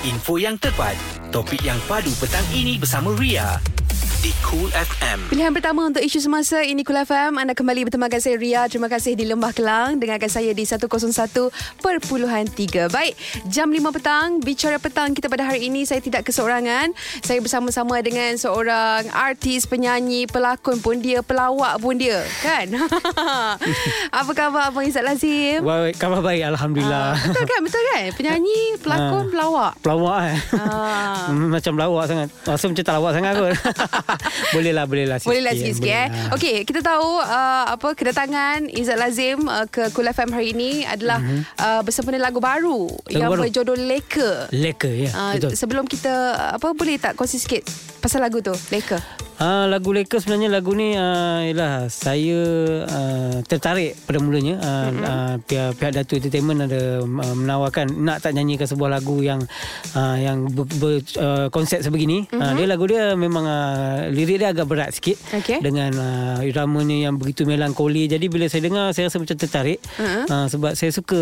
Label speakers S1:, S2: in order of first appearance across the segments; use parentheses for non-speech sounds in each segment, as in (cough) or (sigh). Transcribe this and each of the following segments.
S1: info yang tepat, topik yang padu petang ini bersama Ria di Cool FM.
S2: Pilihan pertama untuk isu semasa ini Kul FM. Anda kembali bertemankan saya Ria. Terima kasih di Lembah Kelang. Dengarkan saya di 101.3. Baik, jam 5 petang. Bicara petang kita pada hari ini. Saya tidak keseorangan. Saya bersama-sama dengan seorang artis, penyanyi, pelakon pun dia. Pelawak pun dia. Kan? (laughs) Apa khabar Abang Izzat Lazim?
S3: Baik, khabar baik Alhamdulillah.
S2: Ah, betul kan? Betul kan? Penyanyi, pelakon,
S3: Ah.
S2: pelawak.
S3: Pelawak eh.
S2: Ah.
S3: Hmm, (laughs) Macam lawak sangat. Rasa macam tak lawak sangat kot. (laughs) (laughs) boleh lah, boleh lah.
S2: Boleh lah sikit-sikit eh.
S3: Lah.
S2: Okey, kita tahu uh, apa kedatangan Izzat Lazim uh, ke Kul FM hari ini adalah mm-hmm. uh, bersempena lagu baru
S3: Lagu
S2: yang
S3: baru?
S2: berjodoh Leka.
S3: Leka, ya.
S2: Uh,
S3: betul.
S2: sebelum kita uh, apa boleh tak kongsi sikit pasal lagu tu Leka.
S3: Ah, lagu Leka sebenarnya lagu ni uh, ialah saya uh, tertarik pada mulanya uh, mm-hmm. uh, pihak, pihak Datu Entertainment ada uh, menawarkan nak tak nyanyikan sebuah lagu yang uh, yang ber, ber, uh, konsep sebegini. Mm-hmm. Uh, dia lagu dia memang uh, lirik dia agak berat sikit
S2: Okey.
S3: dengan uh, iramanya yang begitu melankoli. Jadi bila saya dengar saya rasa macam tertarik
S2: Mhm.
S3: uh, sebab saya suka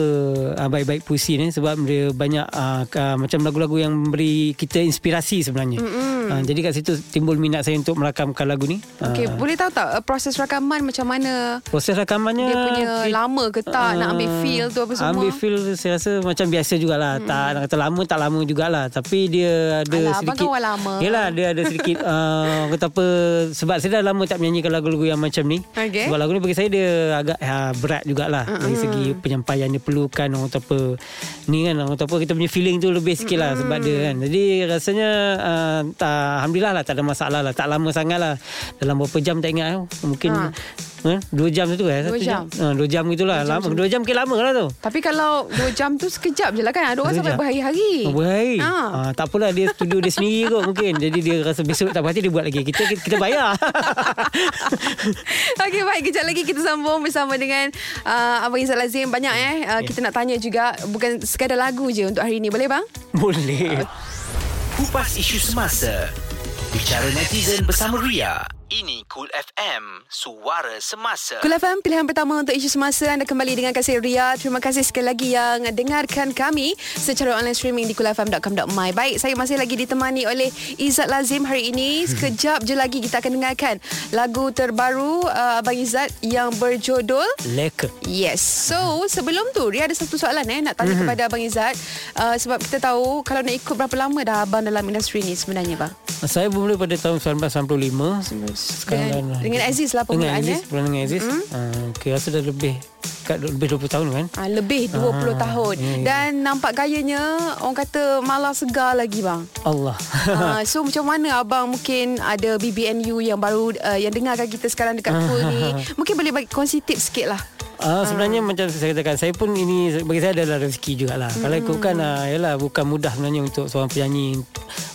S3: uh, baik-baik puisi ni sebab dia banyak uh, uh, macam lagu-lagu yang memberi kita inspirasi sebenarnya. Mm-hmm. Uh, jadi kat situ timbul minat saya untuk merakamkan lagu ni.
S2: Okey,
S3: Ah,
S2: boleh tahu tak uh, proses rakaman macam mana?
S3: proses rakamannya
S2: Dia punya
S3: kita-
S2: lama ke tak nak ambil feel tu apa semua?
S3: Ambil feel saya rasa macam biasa jugalah. Hmm. Tak nak kata lama tak lama jugalah. Tapi dia ada
S2: Alah,
S3: sedikit
S2: kan lama.
S3: Yalah dia ada sedikit (laughs) uh, kata apa sebab saya dah lama tak menyanyikan lagu-lagu yang macam ni.
S2: Okey.
S3: Sebab lagu ni bagi saya dia agak uh, berat jugalah uh-uh. dari segi penyampaian dia perlukan orang kata apa ni kan orang kata apa kita punya feeling tu lebih sikit lah sebab dia kan. Jadi rasanya uh, tak, alhamdulillah lah tak ada masalah lah. Tak lama sangat lah. Dalam berapa jam tak ingat mungkin
S2: Ha.
S3: Ha? Dua jam tu eh?
S2: Dua
S3: Satu
S2: jam.
S3: Ha, dua jam gitulah.
S2: Dua jam
S3: lama. Dua jam ke lama lah tu.
S2: Tapi kalau 2 jam tu sekejap je lah kan. Ada orang sampai berhari-hari.
S3: Oh, berhari.
S2: Ha.
S3: Ha. tak apalah dia studio dia sendiri kot mungkin. Jadi dia rasa besok tak berhati dia buat lagi. Kita kita, kita bayar. (laughs)
S2: Okey baik kejap lagi kita sambung bersama dengan uh, Abang Izzat Lazim banyak eh uh, kita nak tanya juga bukan sekadar lagu je untuk hari ini boleh bang?
S3: Boleh.
S1: Kupas isu semasa. Bicara netizen bersama Ria. Ini Cool FM, suara semasa.
S2: Kul FM pilihan pertama untuk isu semasa anda kembali dengan kasih Ria. Terima kasih sekali lagi yang dengarkan kami secara online streaming di kulafm.com.my. Baik, saya masih lagi ditemani oleh Izzat Lazim hari ini. Sekejap je lagi kita akan dengarkan lagu terbaru uh, Abang Izzat yang berjudul
S3: Leka.
S2: Yes. So, sebelum tu Ria ada satu soalan eh nak tanya mm-hmm. kepada Abang Izzat uh, sebab kita tahu kalau nak ikut berapa lama dah abang dalam industri ni sebenarnya bang?
S3: Saya bermula pada tahun 1995.
S2: dengan,
S3: Sekarang dah-
S2: dengan Aziz lah
S3: Dengan Aziz.
S2: eh.
S3: Pernah dengan Aziz. Mm-hmm. Uh, rasa dah lebih lebih 20 tahun kan.
S2: Ah, lebih 20
S3: Ah,
S2: tahun
S3: ya, ya.
S2: Dan nampak gayanya Orang kata malah segar lagi bang
S3: Allah.
S2: Ah, (laughs) So macam mana abang mungkin Ada BBNU yang baru uh, Yang dengarkan kita sekarang dekat Cool ni (laughs) Mungkin boleh bagi kongsi tips sikit lah
S3: Ah, sebenarnya macam saya katakan saya pun ini bagi saya adalah rezeki jugalah. Hmm. Kalau ikutkan ah yalah bukan mudah sebenarnya untuk seorang penyanyi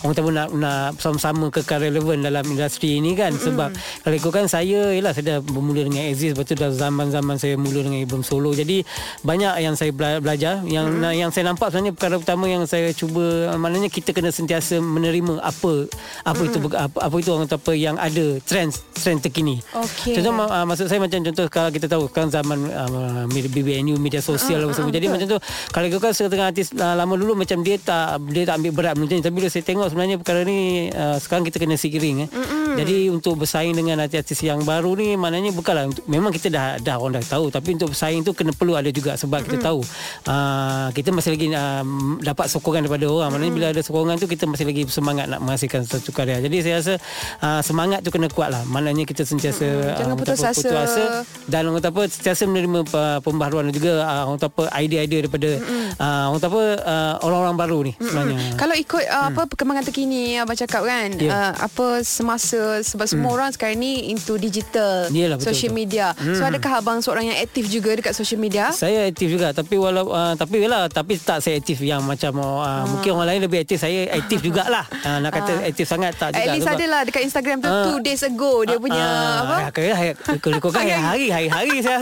S3: orang tahu nak nak sama-sama kekal relevan dalam industri ini kan sebab kalau ikutkan saya yalah saya dah bermula dengan Aziz lepas tu dah zaman-zaman saya mula dengan Ibram Solo. Jadi banyak yang saya bela- belajar yang hmm. yang saya nampak sebenarnya perkara pertama yang saya cuba maknanya kita kena sentiasa menerima apa apa itu apa, apa itu orang kata apa yang ada trend trend terkini.
S2: Okey.
S3: Contoh uh, maksud saya macam contoh kalau kita tahu sekarang zaman uh, media- BBNU media sosial apa semua. Jadi macam tu kalau kau kan setengah artis uh, lama dulu macam dia tak dia tak ambil berat macam ni tapi bila saya tengok sebenarnya perkara ni uh, sekarang kita kena sikiring eh. Jadi untuk bersaing dengan artis-artis yang baru ni maknanya bukanlah untuk, memang kita dah dah orang dah tahu tapi untuk bersaing tu kena perlu ada juga sebab kita tahu uh, kita masih lagi uh, dapat sokongan daripada orang. Maknanya bila ada sokongan tu kita masih lagi semangat nak menghasilkan satu karya. Jadi saya rasa uh, semangat tu kena kuat lah. Maknanya kita sentiasa
S2: Jangan
S3: ah,
S2: putus
S3: apa,
S2: asa.
S3: putus asa dan orang kata apa sentiasa menerima uh, pembaharuan juga uh, orang apa idea-idea daripada uh, orang apa uh, orang-orang baru ni sebenarnya.
S2: Kalau ikut uh, apa perkembangan terkini abang cakap kan
S3: Ya.
S2: uh, apa semasa sebab semua orang sekarang ni into digital
S3: Yalah, betul,
S2: social
S3: betul.
S2: media. So adakah abang seorang yang aktif juga dekat social media?
S3: Saya aktif juga tapi walau uh, tapi yalah tapi tak saya aktif yang macam uh, mungkin orang lain lebih aktif saya aktif jugalah. Uh, nak kata aktif sangat tak juga.
S2: At least
S3: sebab-
S2: adalah dekat Instagram tu
S3: Ah.
S2: two days ago dia punya apa?
S3: Ah, Kau hari kau kan hari hari hari saya.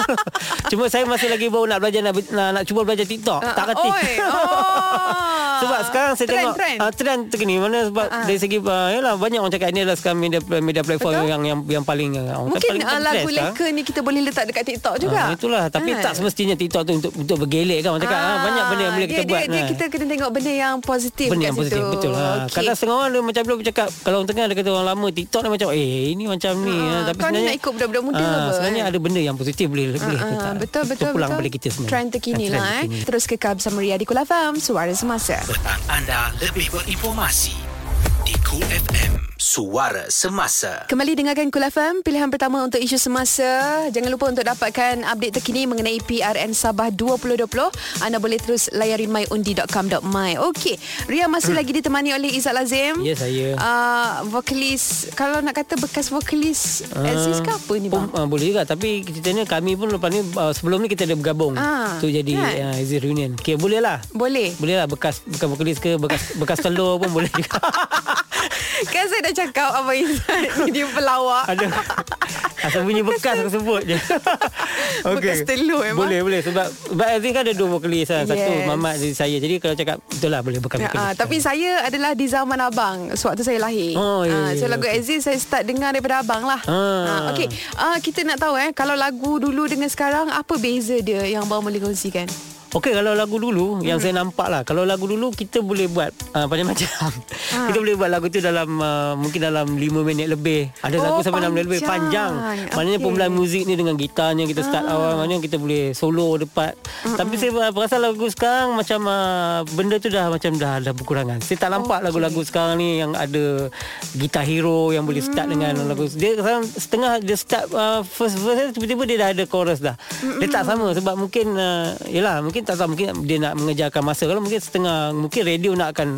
S3: Cuma saya masih lagi baru nak belajar nak nak, nak cuba belajar TikTok.
S2: Ah,
S3: tak reti.
S2: oi, (laughs) oh.
S3: Sebab sekarang saya
S2: Trend,
S3: tengok
S2: trend.
S3: ah, trend terkini mana sebab
S2: ah.
S3: dari segi uh, yalah banyak orang cakap ni adalah sekarang media media platform
S2: Betul.
S3: yang yang yang paling uh, orang
S2: Mungkin
S3: paling,
S2: uh, lagu leka ni kita boleh letak dekat TikTok juga.
S3: Ah, itulah tapi
S2: Ah.
S3: tak semestinya TikTok tu untuk untuk bergelek kan orang cakap ah, banyak benda yang boleh kita
S2: dia,
S3: buat
S2: Dia,
S3: nah.
S2: kita kena tengok benda yang positif
S3: benda yang positif
S2: situ.
S3: betul ha.
S2: Okey.
S3: Kadang setengah orang dia macam belum bercakap kalau orang tengah dia kata orang lama TikTok dia macam eh ini macam ni ha. tapi
S2: ni
S3: sebenarnya
S2: nak ikut budak-budak muda apa,
S3: sebenarnya ada benda yang positif boleh boleh kita
S2: ah, betul betul
S3: Itu pulang
S2: betul.
S3: kita sebenarnya
S2: Trend terkini
S3: Ah, trend
S2: lah eh.
S3: terkini.
S2: Terus kekal bersama Ria di Kula Fam, suara semasa.
S1: Petang anda lebih berinformasi di Cool FM, suara semasa.
S2: Kembali dengarkan Kul FM, pilihan pertama untuk isu semasa. Jangan lupa untuk dapatkan update terkini mengenai PRN Sabah 2020. Anda boleh terus layari myundi.com.my. Okey, Ria masih lagi ditemani oleh Izzat Lazim.
S3: Ya, saya.
S2: Uh, vokalis, kalau nak kata bekas vokalis uh, Aziz ke apa ni bang?
S3: Uh, boleh juga tapi ceritanya kami pun lepas ni uh, sebelum ni kita ada bergabung
S2: Ah,
S3: tu jadi
S2: kan?
S3: uh, Reunion okay, boleh lah
S2: Boleh.
S3: boleh lah bekas bekas vokalis ke bekas bekas telur pun boleh juga (laughs)
S2: Kan saya dah cakap Abang Izzat (laughs) dia pelawak.
S3: ada asal bunyi bekas aku sebut je (laughs)
S2: Bekas telur memang.
S3: boleh boleh sebab sebab Aziz kan ada dua vokalis kan satu
S2: Yes.
S3: Mamat dari saya jadi kalau cakap betul lah boleh bekas vokalis
S2: Ah, tapi saya adalah di zaman abang sewaktu saya lahir.
S3: Oh, ya,
S2: Ah,
S3: ya,
S2: so lagu
S3: okey.
S2: Aziz saya start dengar daripada abang lah.
S3: Ah.
S2: Ah, Okey, ah, kita nak tahu eh kalau lagu dulu dengan sekarang apa beza dia yang abang boleh kongsikan?
S3: Okey kalau lagu dulu yang saya nampak lah kalau lagu dulu kita boleh buat uh, macam-macam.
S2: Ah. (laughs)
S3: Kita boleh buat lagu tu dalam uh, mungkin dalam 5 minit lebih. Ada
S2: Oh,
S3: lagu sampai 6 minit lebih
S2: panjang.
S3: panjang. Maknanya
S2: Okey.
S3: pembulan muzik ni dengan gitarnya kita start awal maknanya kita boleh solo depan. Tapi saya perasan lagu sekarang macam uh, benda tu dah macam dah ada berkurangan. Saya tak nampak
S2: Okey.
S3: lagu-lagu sekarang ni yang ada gitar hero yang boleh start dengan lagu dia sekarang setengah dia start uh, first verse tiba-tiba dia dah ada chorus dah. Dia tak sama sebab mungkin uh, yalah mungkin tak tahu mungkin dia nak mengejarkan masa kalau mungkin setengah mungkin radio nak akan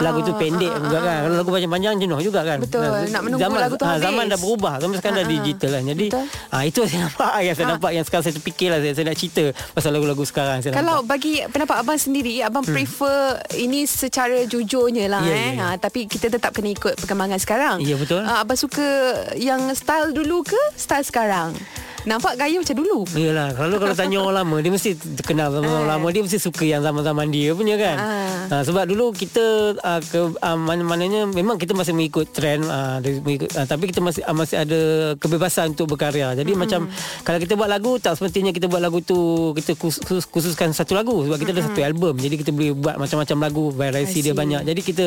S3: lagu tu pendek juga kan. Kalau lagu panjang-panjang jenuh juga kan.
S2: Betul,
S3: Nah,
S2: nak menunggu
S3: zaman,
S2: lagu tu
S3: ah,
S2: habis.
S3: Zaman dah berubah. Zaman sekarang dah
S2: Ha, ha.
S3: digital kan. Jadi
S2: Betul.
S3: ah itu saya nampak yang saya nampak yang sekarang saya terfikir lah saya, saya nak cerita pasal lagu-lagu sekarang saya
S2: Kalau
S3: nampak.
S2: bagi pendapat abang sendiri, abang prefer ini secara jujurnya lah
S3: Hmm. Ya,
S2: eh.
S3: ya, ya.
S2: Ha, tapi kita tetap kena ikut perkembangan sekarang.
S3: Ya, betul.
S2: Ah, abang suka yang style dulu ke style sekarang? Nampak gaya macam dulu.
S3: Yalah Kalau kalau tanya orang lama Dia mesti kenal sama orang lama Dia mesti suka yang zaman-zaman dia punya kan
S2: Ah.
S3: ha, Sebab dulu kita uh, ke, uh, Mana-mananya Memang kita masih mengikut trend uh, mengikut, uh, Tapi kita masih uh, masih ada Kebebasan untuk berkarya Jadi mm-hmm. macam Kalau kita buat lagu Tak semestinya kita buat lagu tu Kita khusus, khusus, khususkan satu lagu Sebab kita mm-hmm. ada satu album Jadi kita boleh buat macam-macam lagu Variasi dia banyak Jadi kita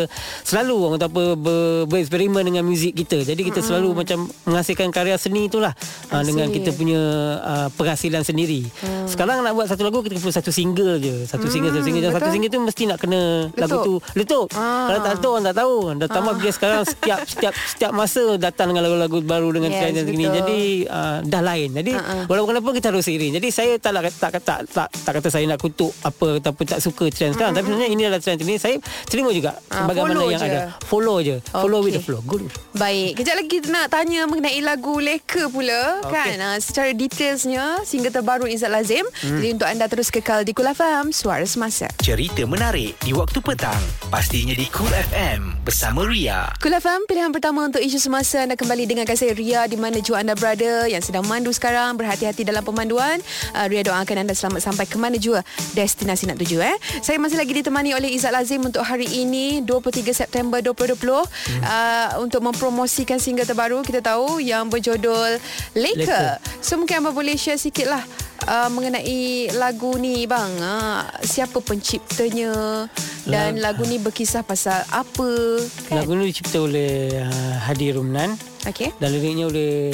S3: Selalu orang kata apa ber, Bereksperimen dengan muzik kita Jadi kita mm-hmm. selalu macam Menghasilkan karya seni itulah uh, Dengan kita punya uh, penghasilan sendiri. Hmm. Sekarang nak buat satu lagu kita perlu satu single je. Satu single satu single.
S2: Betul.
S3: Satu single tu mesti nak kena
S2: Letup.
S3: lagu tu letup.
S2: Ah.
S3: Kalau tak letup orang tak tahu. Dah tambah dia sekarang setiap setiap setiap masa datang dengan lagu-lagu baru dengan
S2: Yes,
S3: dan segini. Jadi uh, dah lain. Jadi
S2: Ah, ah.
S3: walaupun kenapa kita harus seiring. Jadi saya tak tak tak tak, tak, tak kata saya nak kutuk apa ataupun tak suka trend sekarang. Tapi sebenarnya ini adalah trend ini saya terima juga
S2: Ah,
S3: sebagaimana
S2: follow
S3: yang
S2: je.
S3: ada. Follow je. Follow with the flow. Good.
S2: Baik, kejap lagi kita nak tanya mengenai lagu Leka pula
S3: Okey.
S2: kan. Uh, secara detailsnya single terbaru Izzat Lazim.
S3: Hmm.
S2: Jadi untuk anda terus kekal di Kul FM, suara semasa.
S1: Cerita menarik di waktu petang. Pastinya di Cool FM bersama Ria.
S2: Kul FM, pilihan pertama untuk isu semasa anda kembali dengan saya Ria di mana jua anda berada yang sedang mandu sekarang. Berhati-hati dalam pemanduan. Uh, Ria doakan anda selamat sampai ke mana jua destinasi nak tuju. Eh. Saya masih lagi ditemani oleh Izzat Lazim untuk hari ini 23 September 2020 hmm. uh, untuk mempromosikan single terbaru kita tahu yang berjudul Leka.
S3: Leka.
S2: So mungkin abang boleh share sikit lah uh, mengenai lagu ni bang. Uh, siapa penciptanya dan lagu ni berkisah pasal apa kan?
S3: Lagu ni dicipta oleh uh, Hadi Rumnan.
S2: Okey.
S3: dan liriknya oleh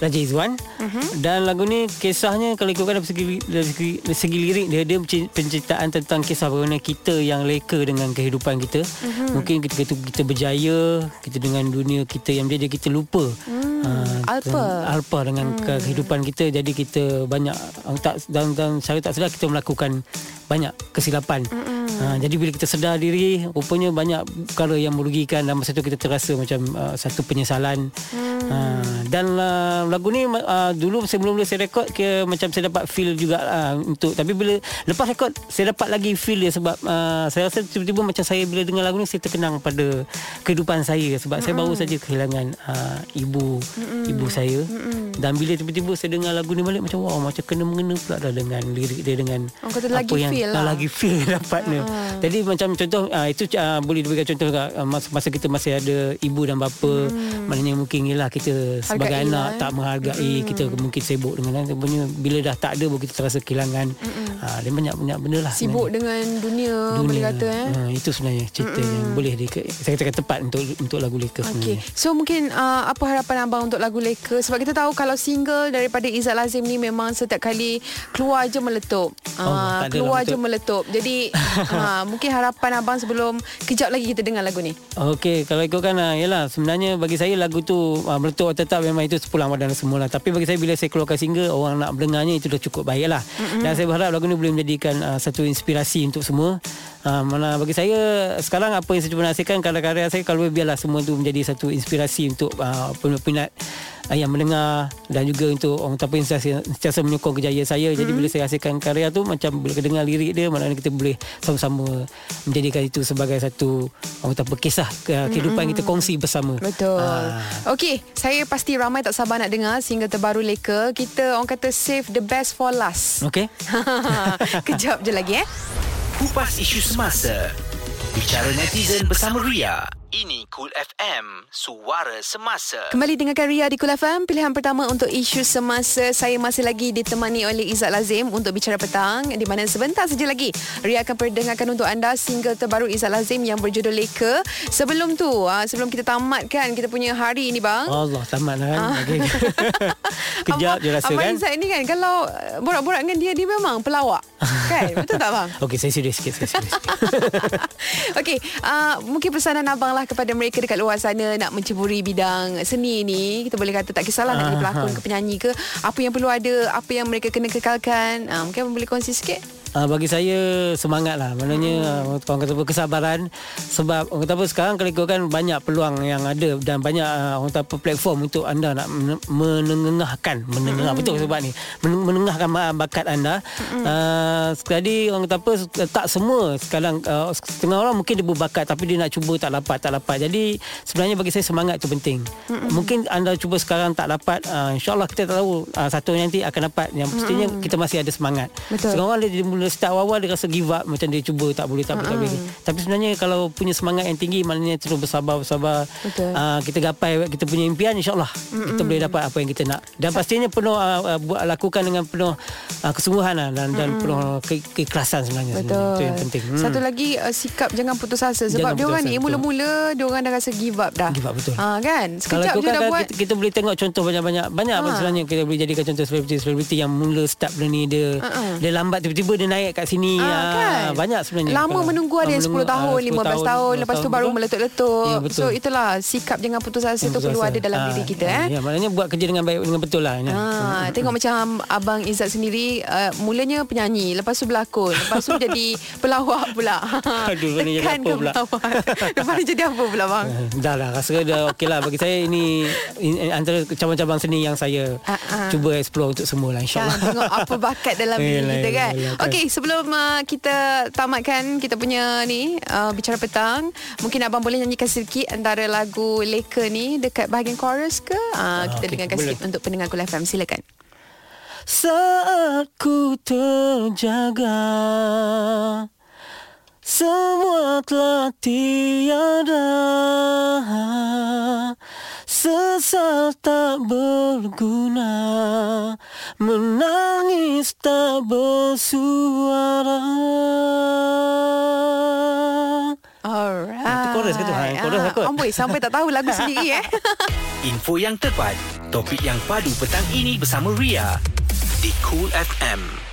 S3: Raja Izwan
S2: Mhm.
S3: uh-huh. dan lagu ni kisahnya kalau ikutkan dari segi, dari segi, dari segi lirik dia dia penciptaan tentang kisah bagaimana kita yang leka dengan kehidupan kita
S2: Mhm.
S3: uh-huh. mungkin ketika itu kita berjaya kita dengan dunia kita yang dia kita lupa
S2: Hmm,
S3: uh,
S2: alpa.
S3: alpa dengan hmm. kehidupan kita jadi kita banyak tak dan, dan secara tak sedar kita melakukan banyak kesilapan uh, jadi bila kita sedar diri rupanya banyak perkara yang merugikan dan masa tu kita terasa macam uh, satu penyesalan uh, dan uh, lagu ni uh, dulu sebelum saya rekod ke macam saya dapat feel juga uh, untuk tapi bila lepas rekod saya dapat lagi feel dia sebab uh, saya rasa tiba-tiba macam saya bila dengar lagu ni saya terkenang pada kehidupan saya sebab saya baru saja kehilangan uh, ibu ibu saya. Dan bila tiba-tiba saya dengar lagu ni balik macam wow macam kena mengena pula dah dengan lirik dia dengan
S2: Orang kata
S3: apa
S2: lagi
S3: yang
S2: feel
S3: ah,
S2: lah.
S3: lagi feel dia dapat ni Jadi macam contoh uh, itu uh, boleh diberikan contoh uh, masa, masa kita masih ada ibu dan bapa hmm. maknanya mungkin ialah kita sebagai
S2: Hargai
S3: anak
S2: lah,
S3: tak menghargai hmm. kita mungkin sibuk dengan dia punya bila dah tak ada baru kita terasa kehilangan. Uh, dia banyak-banyak benda lah.
S2: Sibuk dengan dunia, dunia boleh kata eh.
S3: Uh, itu sebenarnya cerita mm yang boleh di, saya katakan tepat untuk untuk lagu leka
S2: Okey.
S3: sebenarnya.
S2: So mungkin uh, apa harapan abang untuk lagu leka sebab kita tahu kalau single daripada Izzat Lazim ni memang setiap kali keluar je meletup.
S3: Oh,
S2: Uh, keluar je
S3: meletup.
S2: meletup. Jadi uh, (laughs) mungkin harapan abang sebelum kejap lagi kita dengar lagu ni.
S3: Okey, kalau ikutkan uh, yalah sebenarnya bagi saya lagu tu uh, meletup atau tetap memang itu sepulang badan semula. Tapi bagi saya bila saya keluarkan single orang nak mendengarnya itu dah cukup baik lah. Mm-hmm. Dan saya berharap lagu ni boleh menjadikan uh, satu inspirasi untuk semua. Uh, mana bagi saya sekarang apa yang saya cuba nasihatkan karya-karya saya kalau biarlah semua tu menjadi satu inspirasi untuk uh, peminat uh, yang mendengar dan juga untuk orang tapi sentiasa, sentiasa menyokong kejayaan saya. Jadi
S2: Hmm.
S3: bila saya hasilkan karya tu macam bila kita dengar lirik dia maknanya kita boleh sama-sama menjadikan itu sebagai satu orang kata apa kisah ke- kehidupan kita kongsi bersama.
S2: Betul.
S3: Ah.
S2: Okey, saya pasti ramai tak sabar nak dengar single terbaru leka. Kita orang kata save the best for last.
S3: Okey. (laughs)
S2: Kejap je lagi eh.
S1: Kupas isu semasa. Bicara netizen bersama Ria. Ini Cool FM, suara semasa.
S2: Kembali dengarkan Ria di Kul FM Pilihan pertama untuk isu semasa Saya masih lagi ditemani oleh Izzat Lazim Untuk bicara petang Di mana sebentar saja lagi Ria akan perdengarkan untuk anda Single terbaru Izzat Lazim Yang berjudul Leka Sebelum tu ah, Sebelum kita tamatkan Kita punya hari ni bang
S3: Allah tamat lah kan.
S2: Ah. (laughs)
S3: Kejap je rasa
S2: Abang
S3: kan.
S2: Izzat ni kan Kalau uh, borak-borak dengan dia Dia memang pelawak Kan Betul tak bang? (laughs)
S3: Okey, saya serius sikit, saya serius sikit. (laughs)
S2: Okey, uh, mungkin pesanan abang lah kepada mereka dekat luar sana nak menceburi bidang seni ni. Kita boleh kata tak kisahlah nak jadi pelakon ke penyanyi ke. Apa yang perlu ada, apa yang mereka kena kekalkan. Uh, mungkin boleh kongsi sikit.
S3: Uh, bagi saya semangat lah Maknanya hmm. orang kata apa kesabaran Sebab orang kata apa sekarang Kalau ikutkan banyak peluang yang ada Dan banyak uh, orang kata apa platform Untuk anda nak men- menengahkan Menengah hmm. betul sebab ni Men- Menengahkan ba- bakat anda hmm. uh, Sekali orang kata apa Tak semua sekarang uh, Setengah orang mungkin dia berbakat Tapi dia nak cuba tak dapat Tak dapat Jadi sebenarnya bagi saya semangat tu penting hmm. Mungkin anda cuba sekarang tak dapat uh, InsyaAllah kita tak tahu uh, Satu nanti akan dapat Yang pastinya hmm. kita masih ada semangat
S2: Betul.
S3: Setengah orang dia, dia mula start awal-awal dia rasa give up macam dia cuba tak boleh tak boleh tak boleh. Tapi sebenarnya kalau punya semangat yang tinggi maknanya terus bersabar bersabar. Uh, kita gapai kita punya impian insyaallah kita boleh dapat apa yang kita nak. Dan pastinya penuh uh, uh, buat lakukan dengan penuh uh, kesungguhan lah, dan dan penuh ke, keikhlasan sebenarnya.
S2: Betul.
S3: Sebenarnya. Itu yang penting. Hmm.
S2: Satu lagi uh, sikap jangan putus asa sebab
S3: Jangan
S2: dia orang ni mula-mula dia orang dah rasa give up dah.
S3: Give up, betul.
S2: Ha kan?
S3: Kalau
S2: Sekejap
S3: ikut
S2: je dah
S3: kan
S2: buat.
S3: kita, kita boleh tengok contoh banyak-banyak banyak
S2: Ha.
S3: sebenarnya kita boleh jadikan contoh selebriti-selebriti yang mula start benda ni dia
S2: Ha-ha.
S3: dia lambat tiba-tiba dia naik kat sini
S2: Ah,
S3: Ah,
S2: kan?
S3: banyak sebenarnya
S2: Lama
S3: Kalau-
S2: menunggu ada yang 10
S3: menunggu,
S2: tahun,
S3: ah,
S2: 15 tahun, lepas tu baru meletup-letup.
S3: Ya, betul.
S2: so itulah sikap jangan putus asa tu
S3: Putus
S2: perlu ada dalam
S3: Ah,
S2: diri kita
S3: ah,
S2: eh.
S3: Ya, maknanya buat kerja dengan baik dengan betul lah. Ya.
S2: Ha, tengok macam Abang Izzat sendiri uh, Mulanya penyanyi Lepas tu berlakon Lepas tu jadi (laughs) pelawak pula
S3: Aduh, ni jadi
S2: Tekan
S3: apa pula?
S2: Lepas ni jadi apa pula bang?
S3: Eh, Dah lah Rasa dah okey lah Bagi saya ini in- Antara cabang-cabang seni Yang saya
S2: Ah, ah.
S3: Cuba explore untuk semua lah
S2: Kan,
S3: InsyaAllah
S2: tengok apa bakat dalam (laughs) diri
S3: Yelah,
S2: kita kan.
S3: kan.
S2: Okey, sebelum uh, kita tamatkan kita punya ni uh, bicara petang, mungkin abang boleh nyanyikan sedikit antara lagu Leka ni dekat bahagian chorus ke? Uh, kita
S3: okey,
S2: dengarkan
S3: boleh.
S2: sikit untuk pendengar Kul FM. Silakan.
S3: Saat ku terjaga Semua telah tiada Sesal tak berguna Menangis tak bersuara
S2: Alright.
S3: Ah, itu chorus ke tu? Ha, chorus lah kot.
S2: Amboi, sampai tak tahu lagu sendiri eh. (laughs)
S1: Info yang tepat, topik yang padu petang ini bersama Ria di Cool FM.